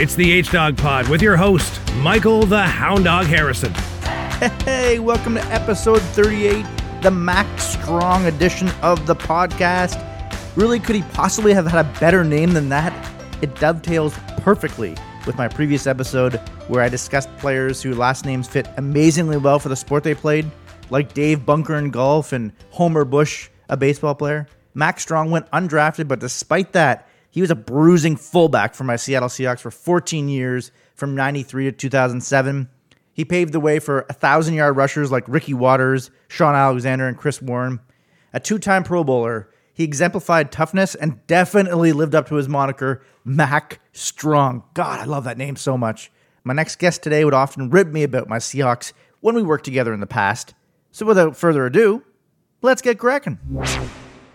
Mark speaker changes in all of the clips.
Speaker 1: It's the H Dog Pod with your host, Michael the Hound Dog Harrison.
Speaker 2: Hey, welcome to episode 38, the Mack Strong edition of the podcast. Really, could he possibly have had a better name than that? It dovetails perfectly with my previous episode where I discussed players whose last names fit amazingly well for the sport they played, like Dave Bunker in golf and Homer Bush, a baseball player. Mack Strong went undrafted, but despite that, he was a bruising fullback for my Seattle Seahawks for 14 years from 93 to 2007. He paved the way for 1,000 yard rushers like Ricky Watters, Shaun Alexander, and Chris Warren. A two time Pro Bowler, he exemplified toughness and definitely lived up to his moniker, Mack Strong. God, I love that name so much. My next guest today would often rib me about my Seahawks when we worked together in the past. So without further ado, let's get cracking.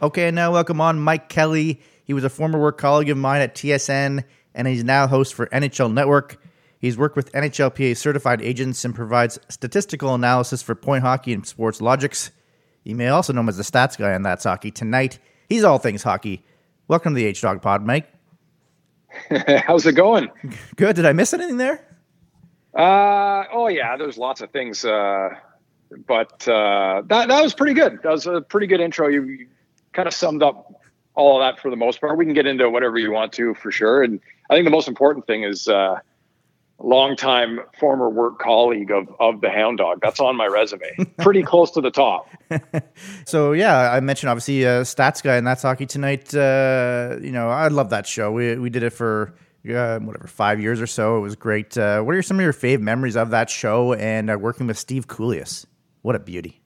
Speaker 2: Okay, and now welcome on Mike Kelly. He was a former work colleague of mine at TSN, and he's now host for NHL Network. He's worked with NHLPA certified agents and provides statistical analysis for point hockey and sports logics. You may also know him as the stats guy on That's Hockey. Tonight, he's all things hockey. Welcome to the H Dog Pod, Mike.
Speaker 3: How's it going?
Speaker 2: Good. Did I miss anything there?
Speaker 3: Uh, oh yeah, there's lots of things. Uh, but uh, that that was pretty good. That was a pretty good intro. You, you kind of summed up all of that for the most part. We can get into whatever you want to for sure. And I think the most important thing is uh, longtime former work colleague of of the Hound Dog. That's on my resume, pretty close to the top.
Speaker 2: so yeah, I mentioned obviously uh, Stats Guy and That's Hockey Tonight. Uh, you know, I love that show. We we did it for uh, whatever five years or so. It was great. Uh, what are some of your fave memories of that show and uh, working with Steve Kouleas? What a beauty!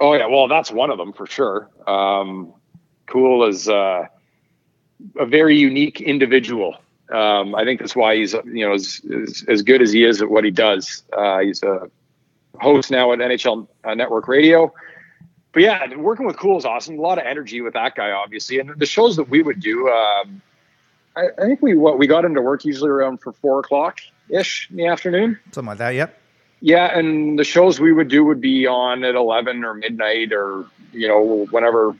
Speaker 3: Oh yeah, well that's one of them for sure. Um, cool is uh, a very unique individual. Um, I think that's why he's you know as, as, as good as he is at what he does. Uh, he's a host now at NHL uh, Network Radio. But yeah, working with Cool is awesome. A lot of energy with that guy, obviously. And the shows that we would do, um, I, I, think we what we got into work usually around for four o'clock ish in the afternoon,
Speaker 2: something like that. Yep.
Speaker 3: Yeah, and the shows we would do would be on at eleven or midnight, or you know whenever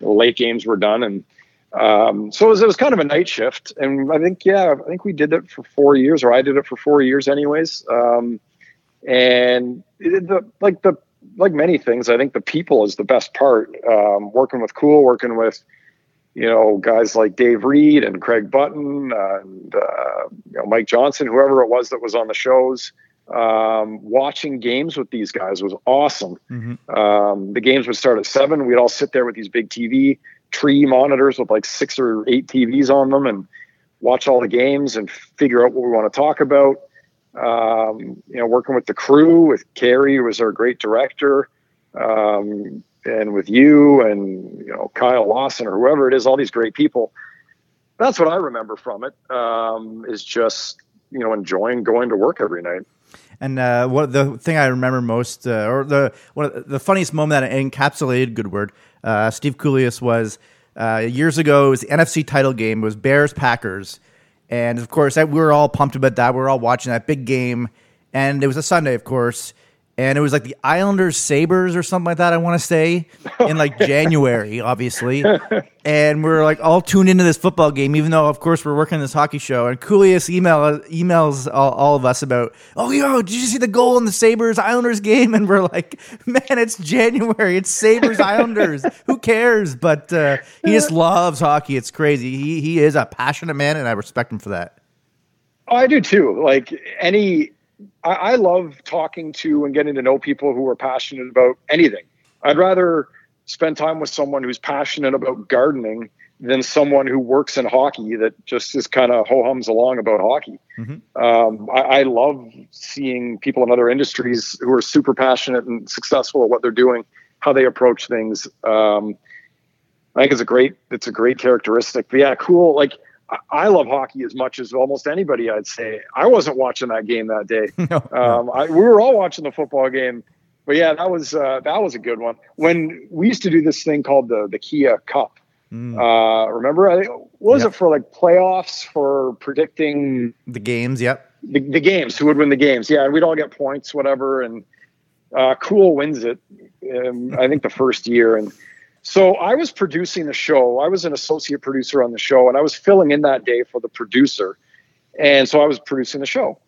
Speaker 3: the late games were done, and um, so it was, it was, kind of a night shift. And I think yeah, I think we did it for four years, or I did it for four years, anyways. Um, and it, the like the like many things, I think the people is the best part. Um, working with Cool, working with you know guys like Dave Reid and Craig Button and uh, you know Mike Johnson, whoever it was that was on the shows um, watching games with these guys was awesome. Mm-hmm. Um, the games would start at seven. We'd all sit there with these big TV tree monitors with like six or eight TVs on them and watch all the games and figure out what we want to talk about. Um, you know, working with the crew, with Carrie, who was our great director, um, and with you and you know Kyle Lawson or whoever it is, all these great people. That's what I remember from it. Um, is just you know enjoying going to work every night.
Speaker 2: And uh, what the thing I remember most, uh, or the one the funniest moment that encapsulated good word, uh, Steve Kouleas was uh, years ago. It was the NFC title game. It was Bears Packers, and of course we were all pumped about that. We were all watching that big game, and it was a Sunday, of course and it was like the Islanders Sabres or something like that. I want to say in like January, obviously, and we're like all tuned into this football game, even though of course we're working this hockey show. And Kouleas email emails all, all, of us about, oh yo, did you see the goal in the Sabres Islanders game? And we're like, man, it's January, it's Sabres Islanders. Who cares? But uh, he just loves hockey. It's crazy. He he is a passionate man, and I respect him for that.
Speaker 3: Oh, I do too. Like any I, I love talking to and getting to know people who are passionate about anything. I'd rather spend time with someone who's passionate about gardening than someone who works in hockey that just is kind of ho hums along about hockey. Mm-hmm. Um, I, I, love seeing people in other industries who are super passionate and successful at what they're doing, how they approach things. Um, I think it's a great it's a great characteristic. But yeah, cool. Like I love hockey as much as almost anybody. I'd say I wasn't watching that game that day. no, um, I, we were all watching the football game, but yeah, that was uh, that was a good one. When we used to do this thing called the the Kia Cup. Mm. Uh, remember, I what was yep. it for like playoffs for predicting
Speaker 2: the games? Yep,
Speaker 3: the, the, games. Who would win the games? Yeah, and we'd all get points, whatever. And uh, Cool wins it. Um, I think the first year, and so I was producing the show. I was an associate producer on the show, and I was filling in that day for the producer. And so I was producing the show.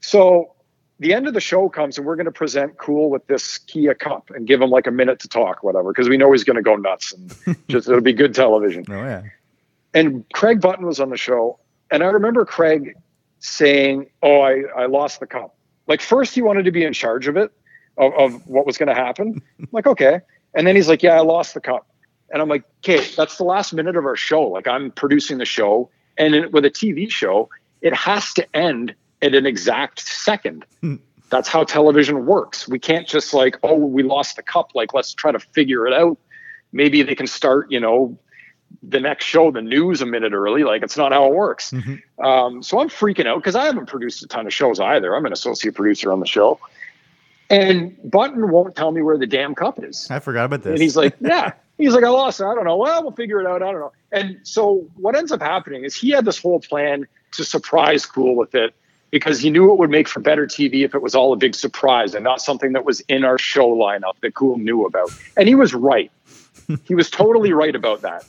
Speaker 3: So the end of the show comes and we're going to present Cool with this Kia Cup and give him like a minute to talk, whatever, because we know he's going to go nuts and just it'll be good television.
Speaker 2: Oh yeah.
Speaker 3: And Craig Button was on the show, and I remember Craig saying, "Oh, I I lost the cup." Like first he wanted to be in charge of it, of, of what was going to happen. I'm like okay, and then he's like, "Yeah, I lost the cup," and I'm like, "Okay, that's the last minute of our show. Like I'm producing the show, and in, with a TV show, it has to end at an exact second. That's how television works. We can't just like, oh, we lost the cup. Like, let's try to figure it out. Maybe they can start, you know, the next show, the news a minute early. Like, it's not how it works.
Speaker 2: Mm-hmm.
Speaker 3: Um, so I'm freaking out because I haven't produced a ton of shows either. I'm an associate producer on the show. And Button won't tell me where the damn cup is.
Speaker 2: I forgot about this.
Speaker 3: And he's like, yeah. He's like, I lost it. I don't know. Well, we'll figure it out. I don't know. And so what ends up happening is he had this whole plan to surprise Cool with it because he knew it would make for better TV if it was all a big surprise and not something that was in our show lineup that Cool knew about. And he was right. he was totally right about that.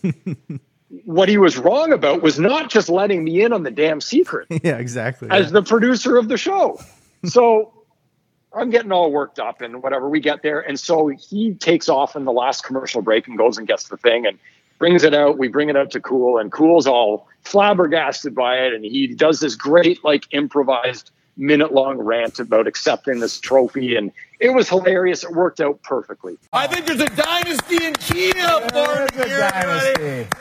Speaker 3: what he was wrong about was not just letting me in on the damn secret
Speaker 2: yeah, exactly.
Speaker 3: as
Speaker 2: yeah.
Speaker 3: the producer of the show. So I'm getting all worked up and whatever we get there. And so he takes off in the last commercial break and goes and gets the thing and brings it out. We bring it out to Cool and Cool's all flabbergasted by it. And he does this great, like improvised minute long rant about accepting this trophy. And it was hilarious. It worked out perfectly.
Speaker 4: I think there's a dynasty in Kia for
Speaker 5: There's
Speaker 4: here, everybody.
Speaker 5: dynasty.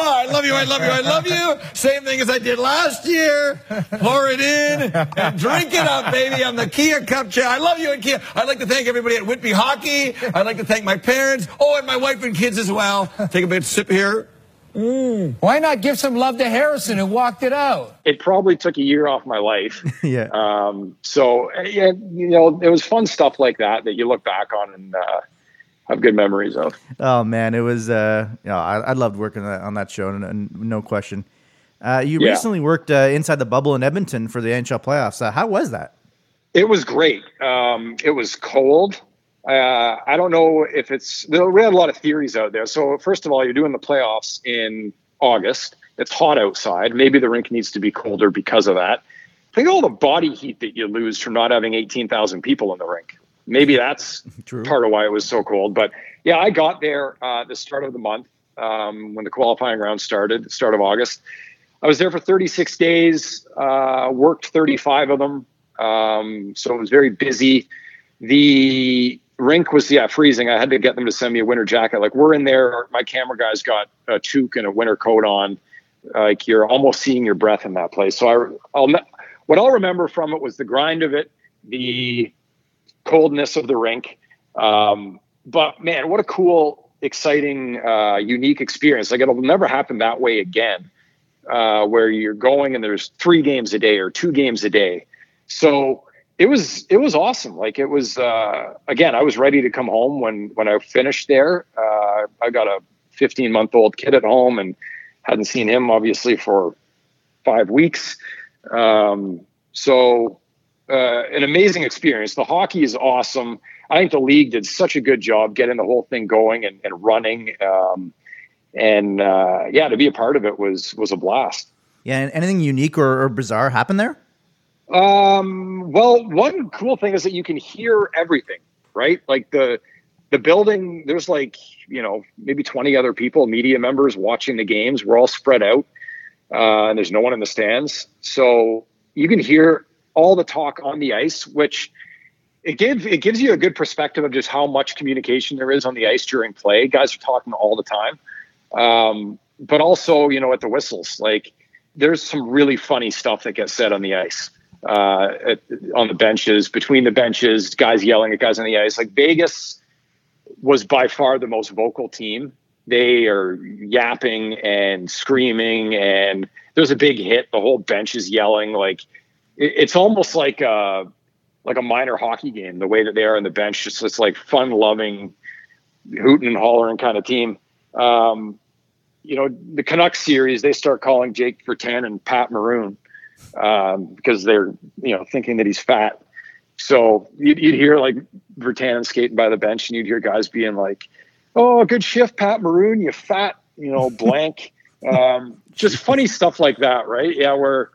Speaker 4: I love you, I love you, I love you. Same thing as I did last year. Pour it in and drink it up, baby. I'm the Kia Cup chair. I love you and Kia. I'd like to thank everybody at Whitby Hockey. I'd like to thank my parents. Oh, and my wife and kids as well. Take a bit sip here.
Speaker 5: Why not give some love to Harrison who walked it out?
Speaker 3: It probably took a year off my life.
Speaker 2: yeah.
Speaker 3: Um, so yeah, you know, it was fun stuff like that that you look back on and uh, have good memories of.
Speaker 2: Oh man, it was. Uh, you know, I, I loved working on that, on that show, and, and no question. Uh, you
Speaker 3: Yeah.
Speaker 2: recently worked uh, inside the bubble in Edmonton for the NHL playoffs. Uh, how was that?
Speaker 3: It was great. Um, it was cold. Uh, I don't know if it's. there- We had a lot of theories out there. So first of all, you're doing the playoffs in August. It's hot outside. Maybe the rink needs to be colder because of that. Think of all the body heat that you lose from not having 18,000 people in the rink. Maybe that's
Speaker 2: True.
Speaker 3: part of why it was so cold. But yeah, I got there uh, the start of the month um, when the qualifying round started, start of August. I was there for 36 days, uh, worked 35 of them. Um, so it was very busy. The rink was, yeah, freezing. I had to get them to send me a winter jacket. Like we're in there, my camera guys got a toque and a winter coat on. Like you're almost seeing your breath in that place. So I, I'll, what I'll remember from it was the grind of it, the coldness of the rink. Um, but man, what a cool, exciting, uh, unique experience. Like it'll never happen that way again, uh, where you're going and there's three games a day or two games a day. So it was, it was awesome. Like it was, uh, again, I was ready to come home when, when I finished there. Uh, I got a 15 month old kid at home and hadn't seen him obviously for five weeks. Um, so, uh, an amazing experience. The hockey is awesome. I think the league did such a good job getting the whole thing going and, and running. Um, and uh, yeah, to be a part of it was was a blast.
Speaker 2: Yeah, anything unique or, or bizarre happened there?
Speaker 3: Um, well, one cool thing is that you can hear everything, right? Like the the building, there's like you know maybe 20 other people, media members watching the games. We're all spread out, uh, and there's no one in the stands, so you can hear all the talk on the ice, which it gives it gives you a good perspective of just how much communication there is on the ice during play. Guys are talking all the time, um, but also you know at the whistles, like there's some really funny stuff that gets said on the ice, uh, at, on the benches, between the benches, guys yelling at guys on the ice. Like Vegas was by far the most vocal team. They are yapping and screaming, and there's a big hit. The whole bench is yelling. Like it, it's almost like a like a minor hockey game. The way that they are on the bench, just it's like fun loving, hooting and hollering kind of team. Um, you know, the Canucks series, they start calling Jake Virtanen and Pat Maroon um, because they're, you know, thinking that he's fat. So you'd, you'd hear like Virtanen skating by the bench and you'd hear guys being like, oh, good shift, Pat Maroon, you fat, you know, blank. um, just funny stuff like that, right? Yeah, where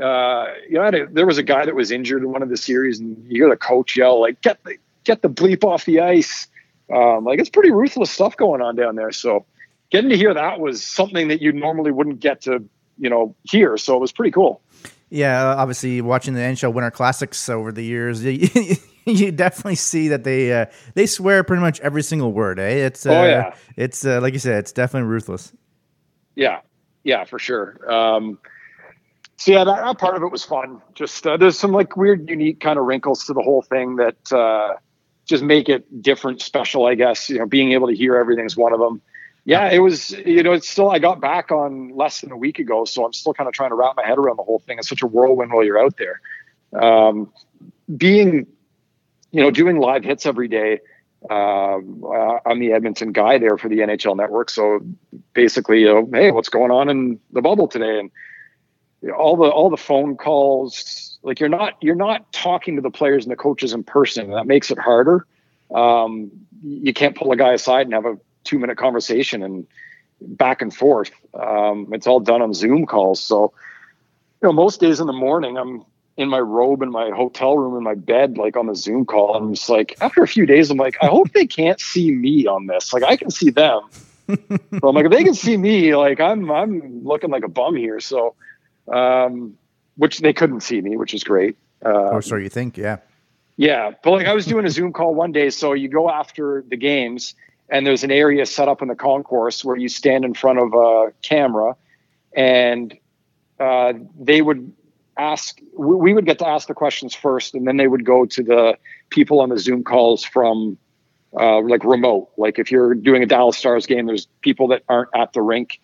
Speaker 3: uh, you know, a, there was a guy that was injured in one of the series, and you hear the coach yell like, "Get the get the bleep off the ice!" Um, like it's pretty ruthless stuff going on down there. So getting to hear that was something that you normally wouldn't get to, you know, hear. So it was pretty cool.
Speaker 2: Yeah, obviously watching the NHL Winter Classics over the years, you, you definitely see that they uh, they swear pretty much every single word. Eh? It's uh,
Speaker 3: Oh, yeah.
Speaker 2: it's uh, like you said, it's definitely ruthless.
Speaker 3: Yeah, yeah, for sure. Um, so yeah, that, that part of it was fun. Just uh, there's some like weird, unique kind of wrinkles to the whole thing that uh, just make it different, special. I guess you know, being able to hear everything is one of them. Yeah, it was. You know, it's still. I got back on less than a week ago, so I'm still kind of trying to wrap my head around the whole thing. It's such a whirlwind while you're out there. Um, being, you know, doing live hits every day. Um, uh, I'm the Edmonton guy there for the NHL Network. So basically, you know, hey, what's going on in the bubble today? And all the all the phone calls, like you're not you're not talking to the players and the coaches in person. and That makes it harder. Um, you can't pull a guy aside and have a two minute conversation and back and forth. Um, it's all done on Zoom calls. So, you know, most days in the morning, I'm in my robe in my hotel room in my bed, like on the Zoom call. And I'm just like, after a few days, I'm like, I hope they can't see me on this. Like, I can see them. so I'm like, if they can see me, like, I'm I'm looking like a bum here. So, um, which they couldn't see me, which is great. Uh,
Speaker 2: or so you think? Yeah.
Speaker 3: yeah, but like I was doing a Zoom call one day, so you go after the games, and there's an area set up in the concourse where you stand in front of a camera, and uh, they would ask. We would get to ask the questions first, and then they would go to the people on the Zoom calls from uh, like remote. Like if you're doing a Dallas Stars game, there's people that aren't at the rink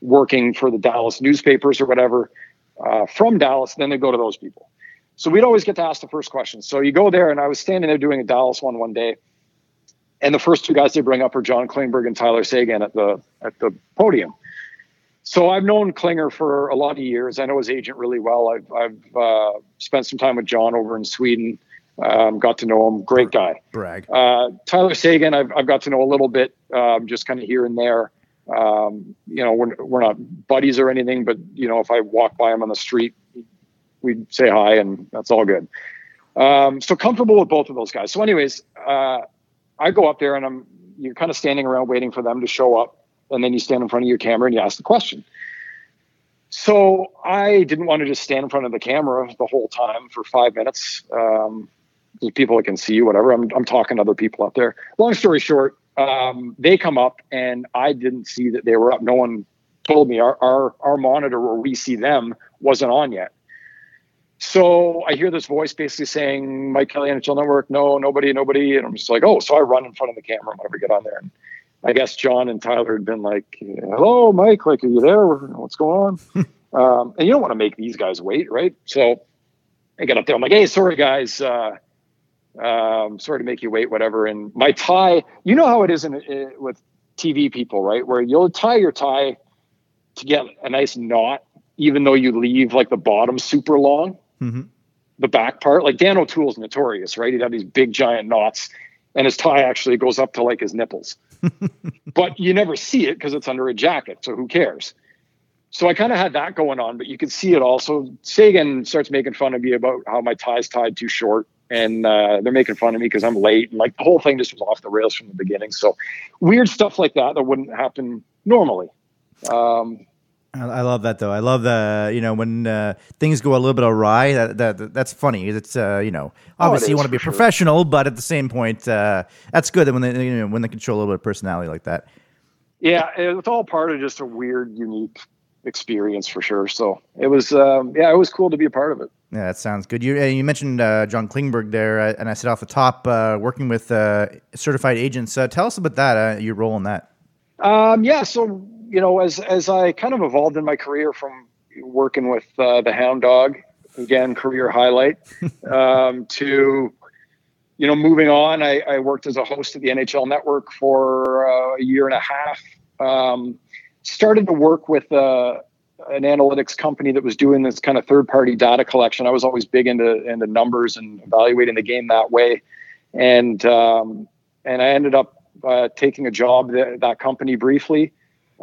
Speaker 3: working for the Dallas newspapers or whatever uh, from Dallas. Then they go to those people. So we'd always get to ask the first question. So you go there, and I was standing there doing a Dallas one one day, and the first two guys they bring up are John Klingberg and Tyler Seguin at the at the podium. So I've known Klinger for a lot of years. I know his agent really well. I've I've uh, spent some time with John over in Sweden. Um, got to know him. Great guy.
Speaker 2: Brag.
Speaker 3: Uh, Tyler Seguin, I've, I've got to know a little bit, um, just kind of here and there. Um, you know, we're, we're not buddies or anything, but you know, if I walk by him on the street, we'd say hi and that's all good. Um, so comfortable with both of those guys. So anyways, uh, I go up there and I'm, you're kind of standing around waiting for them to show up. And then you stand in front of your camera and you ask the question. So I didn't want to just stand in front of the camera the whole time for five minutes. Um, people that can see you, whatever. I'm, I'm talking to other people up there. Long story short, um, they come up and I didn't see that they were up. No one told me our, our, our monitor where we see them wasn't on yet. So I hear this voice basically saying, Mike Kelly, NHL Network, no, nobody, nobody. And I'm just like, oh, so I run in front of the camera whenever I get on there. And I guess John and Tyler had been like, hello, Mike, like, are you there? What's going on? um, and you don't want to make these guys wait, right? So I get up there. I'm like, hey, sorry, guys. Uh, um, sorry to make you wait, whatever. And my tie, you know how it is in, in, with TV people, right? Where you'll tie your tie to get a nice knot, even though you leave like the bottom super long,
Speaker 2: Mm-hmm.
Speaker 3: the back part. Like Dan O'Toole's notorious, right? He'd have these big giant knots, and his tie actually goes up to like his nipples. but you never see it because it's under a jacket, so who cares? So I kind of had that going on, but you could see it also. Seguin starts making fun of me about how my tie's tied too short, and uh, they're making fun of me because I'm late, and like the whole thing just was off the rails from the beginning. So weird stuff like that that wouldn't happen normally. Um,
Speaker 2: I love that though. I love the you know when uh, things go a little bit awry. That, that that's funny. It's uh, you know obviously you want to be
Speaker 3: for sure.
Speaker 2: professional, but at the same point, uh, that's good when they you know when they show a little bit of personality like that.
Speaker 3: yeah, it's all part of just a weird, unique experience for sure. So it was, um, yeah, it was cool to be a part of it.
Speaker 2: Yeah, that sounds good. You you mentioned uh, John Klingberg there, uh, and I said off the top, uh, working with uh, certified agents. Uh, tell us about that. Uh, your role in that.
Speaker 3: Um, yeah, so you know, as as I kind of evolved in my career from working with uh, the Hound Dog, again, career highlight, um, to you know, moving on. I, I worked as a host at the NHL Network for uh, a year and a half. Um, started to work with uh, an analytics company that was doing this kind of third party data collection. I was always big into into numbers and evaluating the game that way, and um, and I ended up uh, taking a job at that company briefly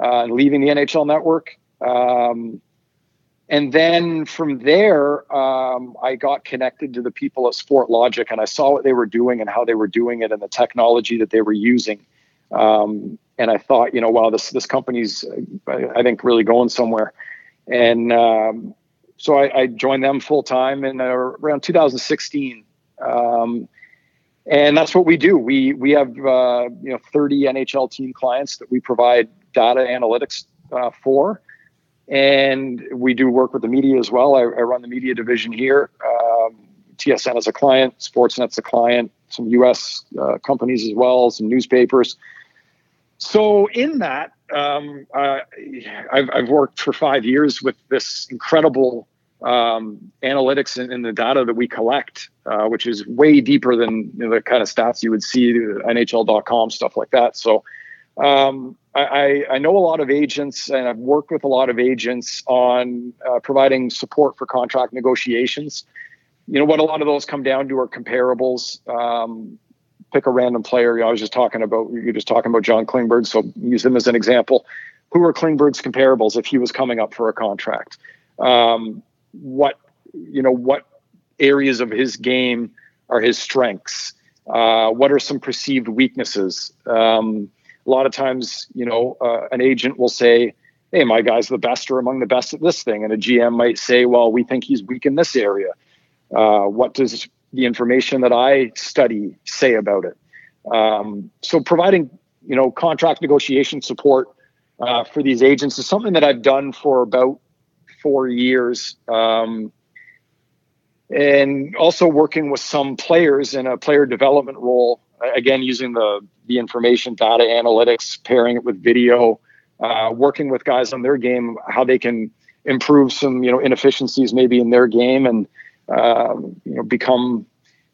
Speaker 3: uh, leaving the NHL network. Um, and then from there, um, I got connected to the people at Sportlogiq, and I saw what they were doing and how they were doing it, and the technology that they were using. Um, and I thought, you know, wow, this this company's, I, think, really going somewhere. And um, so I, I, joined them full time in uh, around 2016. Um, and that's what we do. We we have uh, you know 30 NHL team clients that we provide data analytics uh, for and we do work with the media as well. I, I run the media division here. Um, TSN is a client, Sportsnet's a client, some U.S. Uh, companies as well, some newspapers. So in that, um, uh, I've, I've, worked for five years with this incredible um, analytics and, the data that we collect, uh, which is way deeper than you know, the kind of stats you would see NHL.com stuff like that. So um, I, I, know a lot of agents and I've worked with a lot of agents on uh, providing support for contract negotiations. You know, what a lot of those come down to are comparables. Um, pick a random player. You know, I was just talking about, you're just talking about John Klingberg, so use him as an example. Who are Klingberg's comparables if he was coming up for a contract? Um, what, you know, what areas of his game are his strengths? Uh, what are some perceived weaknesses? Um, a lot of times, you know, uh, an agent will say, "Hey, my guy's the best or among the best at this thing," and a GM might say, "Well, we think he's weak in this area." Uh, what does the information that I study say about it? Um, so, providing you know contract negotiation support uh, for these agents is something that I've done for about four years. Um, and also working with some players in a player development role again using the the information data analytics pairing it with video uh, working with guys on their game how they can improve some you know inefficiencies maybe in their game and um, you know become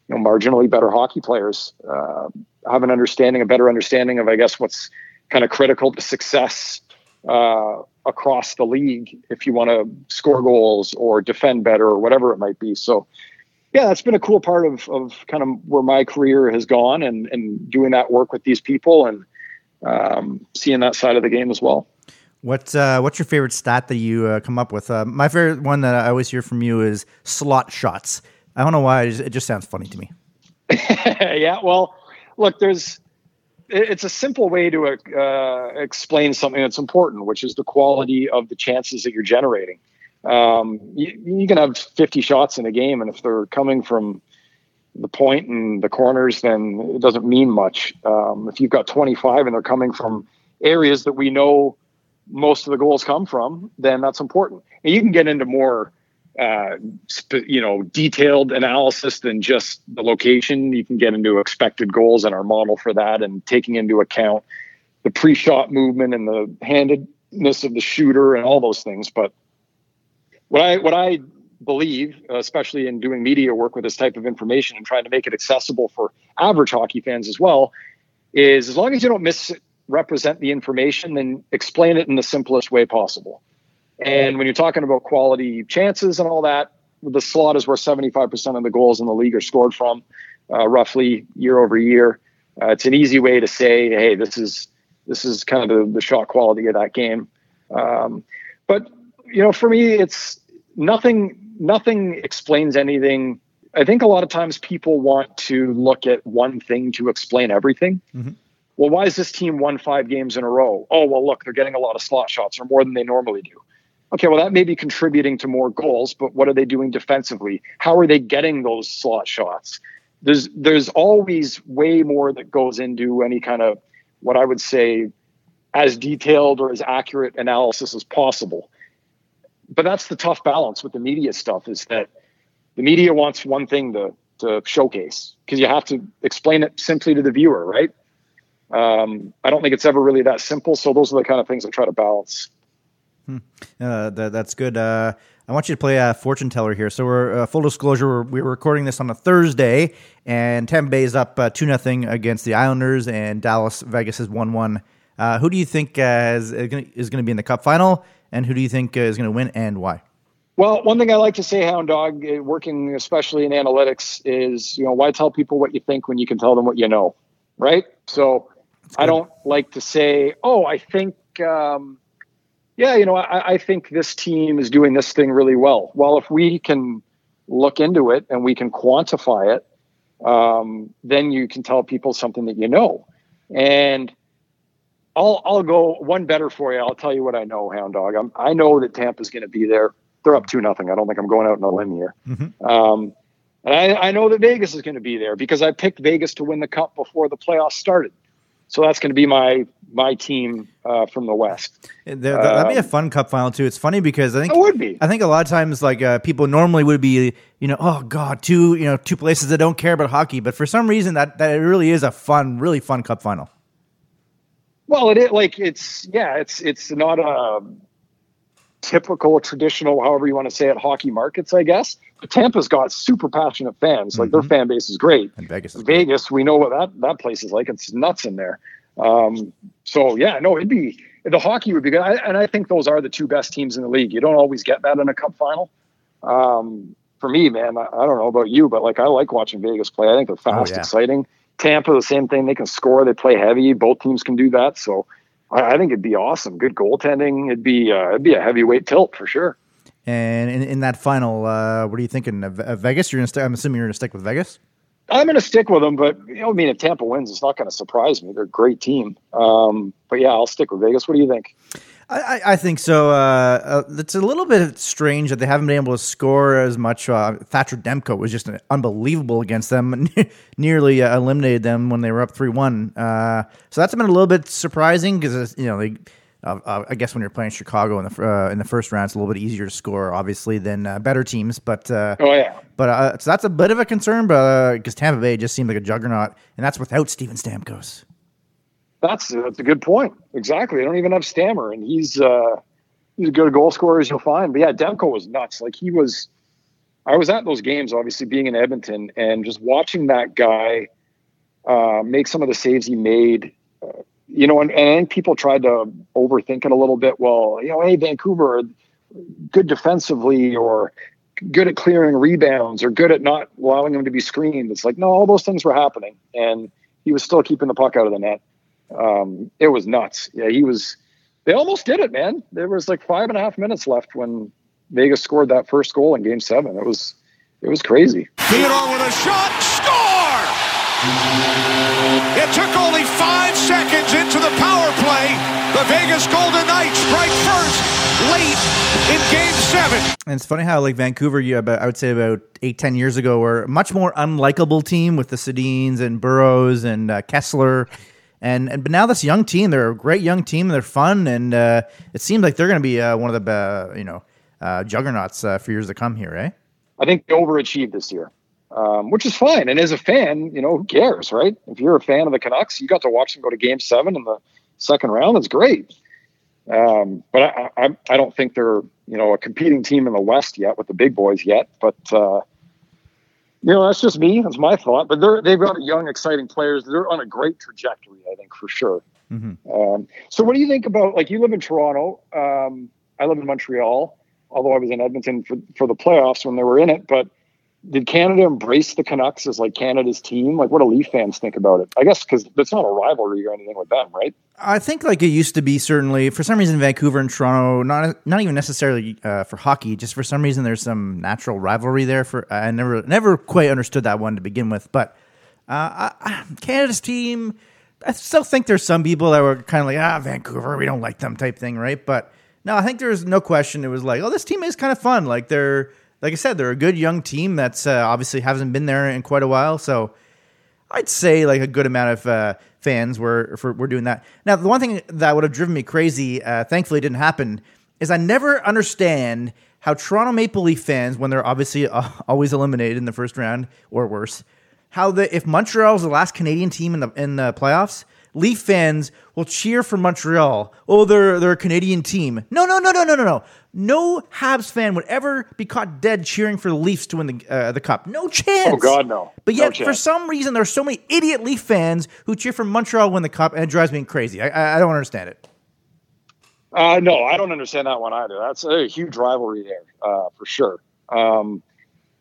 Speaker 3: you know marginally better hockey players. Uh, have an understanding a better understanding of i guess what's kind of critical to success uh, across the league if you want to score goals or defend better or whatever it might be. So yeah, that's been a cool part of, of kind of where my career has gone and, and doing that work with these people and um, seeing that side of the game as well.
Speaker 2: What's uh, what's your favorite stat that you uh, come up with? Uh, my favorite one that I always hear from you is slot shots. I don't know why it just, it just sounds funny to me.
Speaker 3: yeah, well, look, there's it's a simple way to uh, explain something that's important, which is the quality of the chances that you're generating um, you, you, can have 50 shots in a game, and if they're coming from the point and the corners, then it doesn't mean much. Um, if you've got 25 and they're coming from areas that we know most of the goals come from, then that's important. And you can get into more, uh, you know, detailed analysis than just the location. You can get into expected goals and our model for that, and taking into account the pre-shot movement and the handedness of the shooter and all those things. But what I what I believe, especially in doing media work with this type of information and trying to make it accessible for average hockey fans as well, is as long as you don't misrepresent the information, then explain it in the simplest way possible. And when you're talking about quality chances and all that, the slot is where 75% of the goals in the league are scored from, uh, roughly year over year. Uh, it's an easy way to say, hey, this is this is kind of the, the shot quality of that game. Um, but you know, for me, it's nothing. Nothing explains anything. I think a lot of times people want to look at one thing to explain everything. Mm-hmm. Well, why is this team won five games in a row? Oh, well, look, they're getting a lot of slot shots or more than they normally do. Okay, well, that may be contributing to more goals, but what are they doing defensively? How are they getting those slot shots? There's there's always way more that goes into any kind of what I would say as detailed or as accurate analysis as possible but that's the tough balance with the media stuff is that the media wants one thing to to showcase because you have to explain it simply to the viewer, right? Um, I don't think it's ever really that simple. So those are the kind of things I try to balance.
Speaker 2: Hmm. Uh, that, that's good. Uh, I want you to play a fortune teller here. So we're uh, full disclosure. We're, we're, recording this on a Thursday, and Tampa Bay is up uh, two nothing against the Islanders, and Dallas Vegas is one one. Uh, who do you think uh, is, is going to be in the Cup final? And who do you think uh, is going to win and why?
Speaker 3: Well, one thing I like to say, Hound Dog, uh, working especially in analytics, is you know why tell people what you think when you can tell them what you know, right? So I don't like to say, oh, I think um, yeah, you know, I, I think this team is doing this thing really well. Well, if we can look into it and we can quantify it, um, then you can tell people something that you know. And I'll I'll go one better for you. I'll tell you what I know, Hound Dog. I'm, I know that Tampa's going to be there. They're up two nothing. I don't think I'm going out on a limb here.
Speaker 2: Mm-hmm.
Speaker 3: Um, and I, I know that Vegas is going to be there because I picked Vegas to win the cup before the playoffs started. So that's going to be my my team uh, from the West.
Speaker 2: There- That'd be a fun cup final too. It's funny because I think
Speaker 3: It would be.
Speaker 2: I think a lot of times, like uh, people normally would be, you know, oh god, two, you know, two places that don't care about hockey, but for some reason that that really is a fun, really fun cup final.
Speaker 3: Well, it is like it's yeah, it's it's not a typical traditional, however you want to say it, hockey markets, I guess. But Tampa's got super passionate fans. Like their fan base is great.
Speaker 2: And Vegas is great.
Speaker 3: Vegas, we know what that that place is like. It's nuts in there. Um, so yeah, no, it'd be the hockey would be good, I, and I think those are the two best teams in the league. You don't always get that in a cup final. Um, for me, man, I, I don't know about you, but like I like watching Vegas play. I think they're fast,
Speaker 2: yeah.
Speaker 3: exciting. Tampa, the same thing. They can score. They play heavy. Both teams can do that. So I, I think it'd be awesome. Good goaltending. It'd be uh, it'd be a heavyweight tilt for sure.
Speaker 2: And in, in that final, uh, what are you thinking of, of Vegas? You're gonna st- I'm assuming you're gonna stick with Vegas.
Speaker 3: I'm going to stick with them, but you know, I mean, if Tampa wins, it's not going to surprise me. They're a great team. Um, but yeah, I'll stick with Vegas. What do you think?
Speaker 2: I, I- think so. Uh, uh, it's a little bit strange that they haven't been able to score as much. Uh, Thatcher Demko was just unbelievable against them, nearly uh, eliminated them when they were up three one. Uh, so that's been a little bit surprising because you know they. Uh, uh, I guess when you're playing Chicago in the uh, in the first round, it's a little bit easier to score, obviously, than uh, better teams. But uh,
Speaker 3: Oh yeah,
Speaker 2: but uh, so that's a bit of a concern, but because Tampa Bay just seemed like a juggernaut, and that's without Steven Stamkos.
Speaker 3: That's that's a good point. Exactly. They don't even have Stammer, and he's uh, he's as good goal scorer as you'll find. But yeah, Demko was nuts. Like he was. I was at those games, obviously being in Edmonton, and just watching that guy uh, make some of the saves he made. Uh, you know, and, and I people tried to overthink it a little bit. Well, you know, hey, Vancouver, good defensively, or good at clearing rebounds, or good at not allowing them to be screened. It's like no, all those things were happening, and he was still keeping the puck out of the net. Um, it was nuts. Yeah, he was. They almost did it, man. There was like five and a half minutes left when Vegas scored that first goal in Game Seven. It was, it was crazy.
Speaker 6: Theodore with a shot. Score! It took only five seconds into the power play. The Vegas Golden Knights strike first late in Game 7.
Speaker 2: And it's funny how like Vancouver, you about I would say about eight ten years ago, were a much more unlikable team with the Sedins and Burrows and uh, Kesler, and and but now this young team, they're a great young team. They're fun, and uh, it seems like they're going to be uh, one of the uh, you know uh, juggernauts uh, for years to come here, eh?
Speaker 3: I think they overachieved this year, um, which is fine. And as a fan, you know, who cares, right? If you're a fan of the Canucks, you got to watch them go to Game Seven in the second round. That's great. Um, but I, I, I don't think they're, you know, a competing team in the West yet with the big boys yet. But uh, you know, that's just me. That's my thought. But they're they've got young, exciting players. They're on a great trajectory, I think, for sure. Um, so, what do you think about like you live in Toronto? Um, I live in Montreal, although I was in Edmonton for for the playoffs when they were in it. But did Canada embrace the Canucks as like Canada's team? Like, what do Leaf fans think about it? I guess because it's not a rivalry or anything with them, right?
Speaker 2: I think like it used to be certainly for some reason Vancouver and Toronto not not even necessarily uh, for hockey just for some reason there's some natural rivalry there for I never never quite understood that one to begin with but uh, I, Canada's team I still think there's some people that were kind of like ah Vancouver we don't like them type thing right but no I think there's no question it was like oh this team is kind of fun like they're like I said they're a good young team that's uh, obviously hasn't been there in quite a while so I'd say like a good amount of uh, fans were for, were doing that. Now, the one thing that would have driven me crazy, uh, thankfully, didn't happen, is I never understand how Toronto Maple Leaf fans, when they're obviously uh, always eliminated in the first round or worse, how the if Montreal is the last Canadian team in the in the playoffs, Leaf fans will cheer for Montreal. Oh, they're they're a Canadian team. No, no, no, no, no, no, no. No Habs fan would ever be caught dead cheering for the Leafs to win the uh, the cup. No chance.
Speaker 3: Oh, God, no.
Speaker 2: But
Speaker 3: No
Speaker 2: yet, for some reason, there are so many idiot Leaf fans who cheer for Montreal to win the cup, and it drives me crazy. I, I, I don't understand it.
Speaker 3: Uh, no, I don't understand that one either. That's a huge rivalry there, uh, for sure. Um,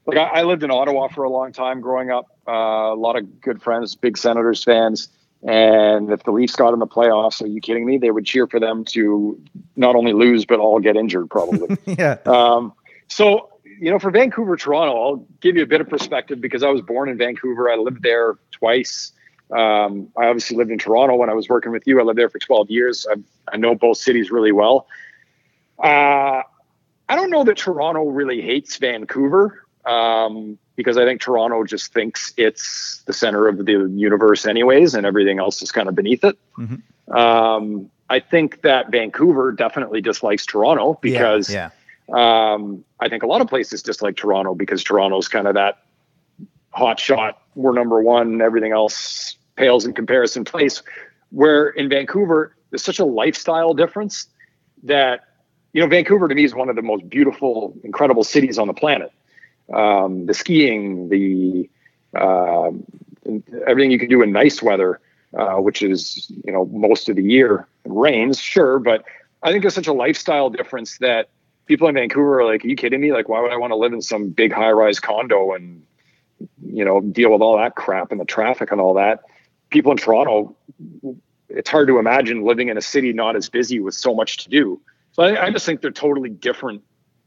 Speaker 3: like I, I lived in Ottawa for a long time growing up. Uh, a lot of good friends, big Senators fans, And if the Leafs got in the playoffs, are you kidding me? They would cheer for them to not only lose but all get injured, probably.
Speaker 2: yeah.
Speaker 3: Um, so you know, for Vancouver, Toronto, I'll give you a bit of perspective because I was born in Vancouver. I lived there twice. Um, I obviously lived in Toronto when I was working with you. I lived there for 12 years. I, I know both cities really well. Uh, I don't know that Toronto really hates Vancouver um, because I think Toronto just thinks it's the center of the universe, anyways, and everything else is kind of beneath it. Mm-hmm. Um, I think that Vancouver definitely dislikes Toronto because
Speaker 2: yeah,
Speaker 3: um, I think a lot of places dislike Toronto because Toronto's kind of that hot shot. We're number one. Everything else pales in comparison place. Where in Vancouver, there's such a lifestyle difference that you know, Vancouver to me is one of the most beautiful, incredible cities on the planet. Um, the skiing, the uh, everything you can do in nice weather, uh, which is you know most of the year. It rains, sure, but I think there's such a lifestyle difference that people in Vancouver are like, "Are you kidding me? Like, why would I want to live in some big high-rise condo and you know deal with all that crap and the traffic and all that?" People in Toronto, it's hard to imagine living in a city not as busy with so much to do. So I, I just think they're totally different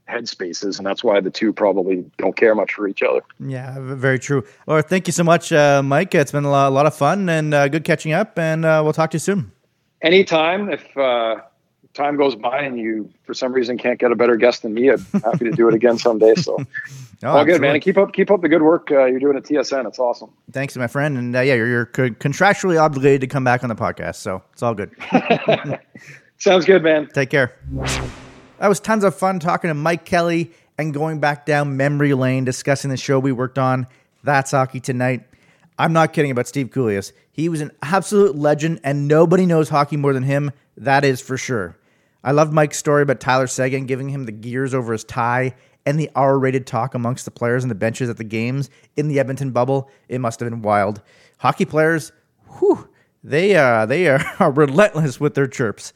Speaker 3: headspaces, and that's why the two probably don't care much for each other.
Speaker 2: Yeah, very true. Well, thank you so much, uh, Mike. It's been a lot, a lot of fun and uh, good catching up, and uh, we'll talk to you soon.
Speaker 3: Anytime, if uh, time goes by and you, for some reason, can't get a better guest than me, I'm happy to do it again someday. So, oh, all good, man. And keep up, keep up the good work uh, you're doing at TSN. It's awesome.
Speaker 2: Thanks, my friend. And uh, yeah, you're, you're contractually obligated to come back on the podcast, so it's all good.
Speaker 3: Sounds good, man.
Speaker 2: Take care. That was tons of fun talking to Mike Kelly and going back down memory lane, discussing the show we worked on. That's hockey tonight. I'm not kidding about Steve Kouleas. He was an absolute legend, and nobody knows hockey more than him. That is for sure. I love Mike's story about Tyler Seguin giving him the gears over his tie and the R rated talk amongst the players and the benches at the games in the Edmonton bubble. It must have been wild. Hockey players, whew, they, uh, they are relentless with their chirps.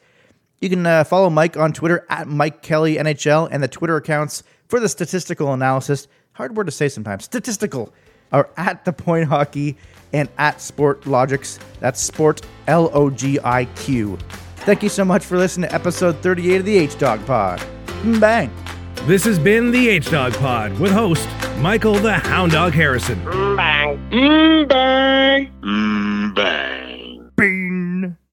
Speaker 2: You can uh, follow Mike on Twitter at Mike Kelly NHL and the Twitter accounts for the statistical analysis. Hard word to say sometimes. Statistical are at the Point Hockey and at Sport Logics. That's Sport L O G I Q. Thank you so much for listening to episode 38 of the H Dog Pod. Bang.
Speaker 1: This has been the H Dog Pod with host Michael the Hound Dog Harrison.
Speaker 6: Bang. Mm, bang. Mm, bang.